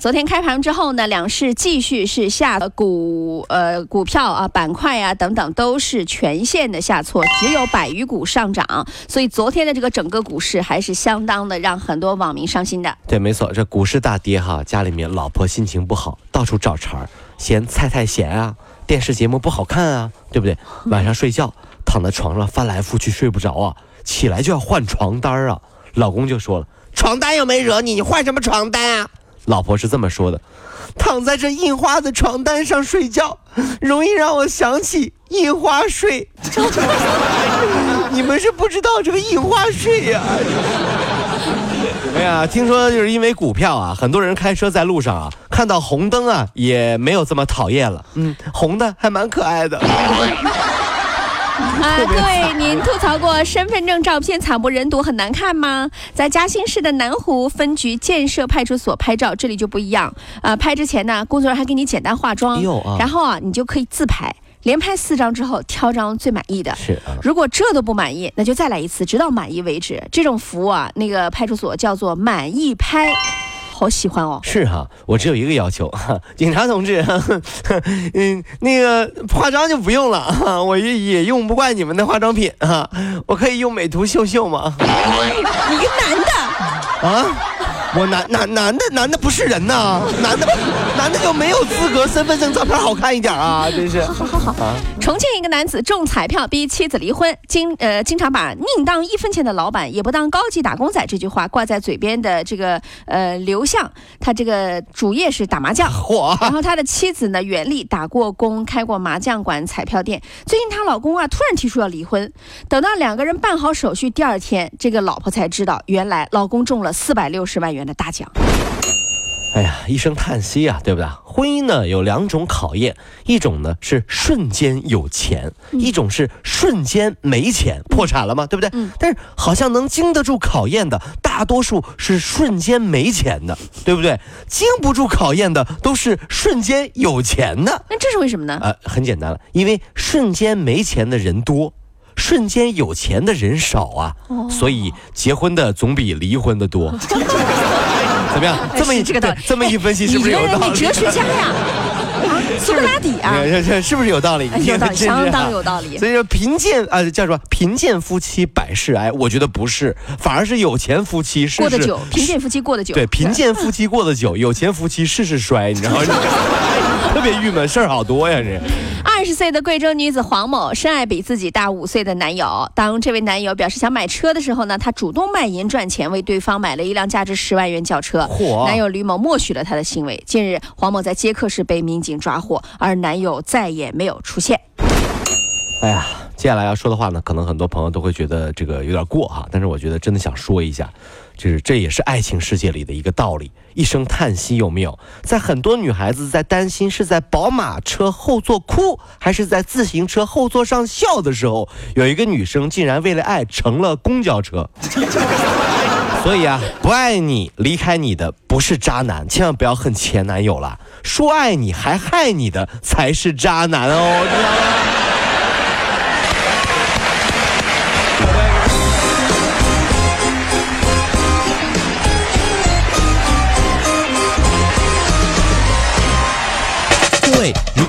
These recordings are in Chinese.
昨天开盘之后呢，两市继续是下股呃股票啊板块啊等等都是全线的下挫，只有百余股上涨，所以昨天的这个整个股市还是相当的让很多网民伤心的。对，没错，这股市大跌哈，家里面老婆心情不好，到处找茬儿，嫌菜太咸啊，电视节目不好看啊，对不对？晚上睡觉躺在床上翻来覆去睡不着啊，起来就要换床单啊，老公就说了，床单又没惹你，你换什么床单啊？老婆是这么说的：“躺在这印花的床单上睡觉，容易让我想起印花税。你们是不知道这个印花税呀。哎呀，听说就是因为股票啊，很多人开车在路上啊，看到红灯啊，也没有这么讨厌了。嗯，红的还蛮可爱的。啊，各位，您吐槽过身份证照片惨不忍睹、很难看吗？在嘉兴市的南湖分局建设派出所拍照，这里就不一样。呃，拍之前呢，工作人员还给你简单化妆，啊、然后啊，你就可以自拍，连拍四张之后挑张最满意的。是啊，如果这都不满意，那就再来一次，直到满意为止。这种服务啊，那个派出所叫做满意拍。好喜欢哦！是哈，我只有一个要求，警察同志，嗯，那个化妆就不用了，我也也用不惯你们的化妆品啊，我可以用美图秀秀吗？你个男的啊！我男男男的男的不是人呐，男的男的就没有资格身份证照片好看一点啊！真是。好好好啊！重庆一个男子中彩票逼妻子离婚，经呃经常把宁当一分钱的老板也不当高级打工仔这句话挂在嘴边的这个呃刘向，他这个主业是打麻将，嚯！然后他的妻子呢袁丽打过工，开过麻将馆、彩票店。最近她老公啊突然提出要离婚，等到两个人办好手续，第二天这个老婆才知道，原来老公中了四百六十万元。的大奖，哎呀，一声叹息啊，对不对？婚姻呢有两种考验，一种呢是瞬间有钱，一种是瞬间没钱，破产了嘛？对不对？嗯。但是好像能经得住考验的，大多数是瞬间没钱的，对不对？经不住考验的都是瞬间有钱的。那这是为什么呢？呃，很简单了，因为瞬间没钱的人多。瞬间有钱的人少啊，所以结婚的总比离婚的多。怎么样？这么一这个这么一分析是不是有道理？你哲学家呀，苏格拉底啊，是不是有道理？有道理，相当有道理。所以说贫贱啊，叫什么？贫贱夫妻百事哀。我觉得不是，反而是有钱夫妻过得久，贫贱夫妻过得久。对，贫贱夫妻过得久，有钱夫妻事事衰，你知道吗？特别郁闷，事儿好多呀，这。岁的贵州女子黄某深爱比自己大五岁的男友。当这位男友表示想买车的时候呢，她主动卖淫赚钱，为对方买了一辆价值十万元轿车。男友吕某默许了她的行为。近日，黄某在接客时被民警抓获，而男友再也没有出现。哎呀，接下来要说的话呢，可能很多朋友都会觉得这个有点过哈，但是我觉得真的想说一下。就是这也是爱情世界里的一个道理，一声叹息有没有？在很多女孩子在担心是在宝马车后座哭，还是在自行车后座上笑的时候，有一个女生竟然为了爱乘了公交车。所以啊，不爱你离开你的不是渣男，千万不要恨前男友了。说爱你还害你的才是渣男哦。如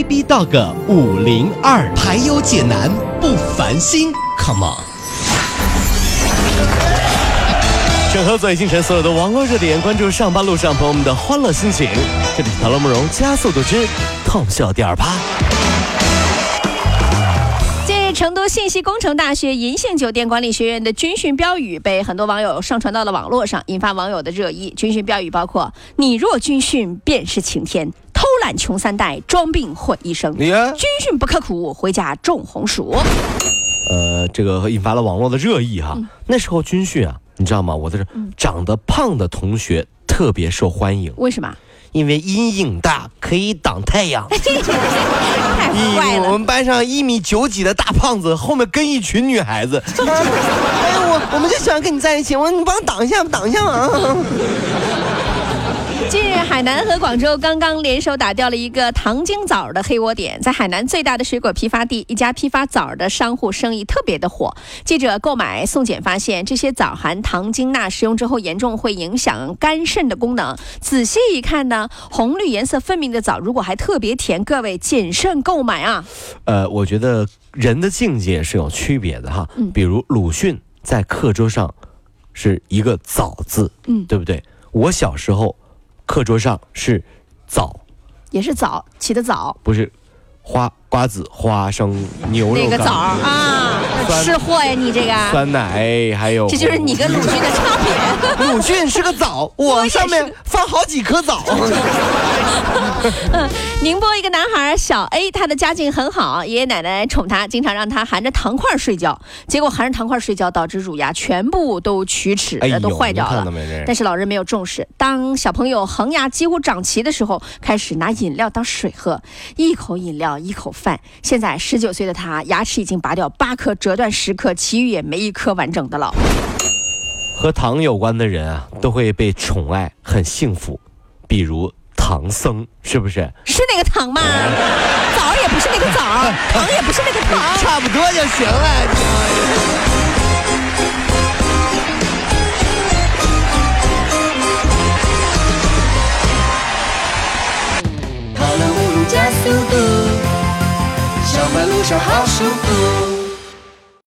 B B Dog 五零二，排忧解难不烦心，Come on！整合最新城所有的网络热点，关注上班路上朋友们的欢乐心情。这里是《唐乐慕容加速度之痛笑第二趴》。成都信息工程大学银杏酒店管理学院的军训标语被很多网友上传到了网络上，引发网友的热议。军训标语包括“你若军训便是晴天”。偷懒穷三代，装病混一生。你看军训不刻苦，回家种红薯。呃，这个引发了网络的热议哈。那时候军训啊，你知道吗？我在这长得胖的同学特别受欢迎，为什么？因为阴影大，可以挡太阳。太坏了！我们班上一米九几的大胖子，后面跟一群女孩子。哎，我我们就喜欢跟你在一起。我说你帮我挡一下，挡一下嘛。近日，海南和广州刚刚联手打掉了一个糖精枣的黑窝点。在海南最大的水果批发地，一家批发枣的商户生意特别的火。记者购买送检发现，这些枣含糖精钠，食用之后严重会影响肝肾的功能。仔细一看呢，红绿颜色分明的枣，如果还特别甜，各位谨慎购买啊。呃，我觉得人的境界是有区别的哈。嗯。比如鲁迅在课桌上是一个枣字，嗯，对不对？我小时候。课桌上是枣，也是枣起的早，不是花瓜子、花生、牛肉那个枣啊，吃货呀你这个。酸奶还有，这就是你跟鲁迅的差别。鲁迅是个枣，我上面放好几颗枣。宁波一个男孩小 A，他的家境很好，爷爷奶奶宠他，经常让他含着糖块睡觉。结果含着糖块睡觉，导致乳牙全部都龋齿，都坏掉了。但是老人没有重视，当小朋友恒牙几乎长齐的时候，开始拿饮料当水喝，一口饮料一口饭。现在十九岁的他，牙齿已经拔掉八颗，折断十颗，其余也没一颗完整的了。和糖有关的人啊，都会被宠爱，很幸福。比如。唐僧是不是？是那个唐吗？枣也不是那个枣，糖也不是那个糖，差不多就行了。跑了五路加速度，上班路上好舒服。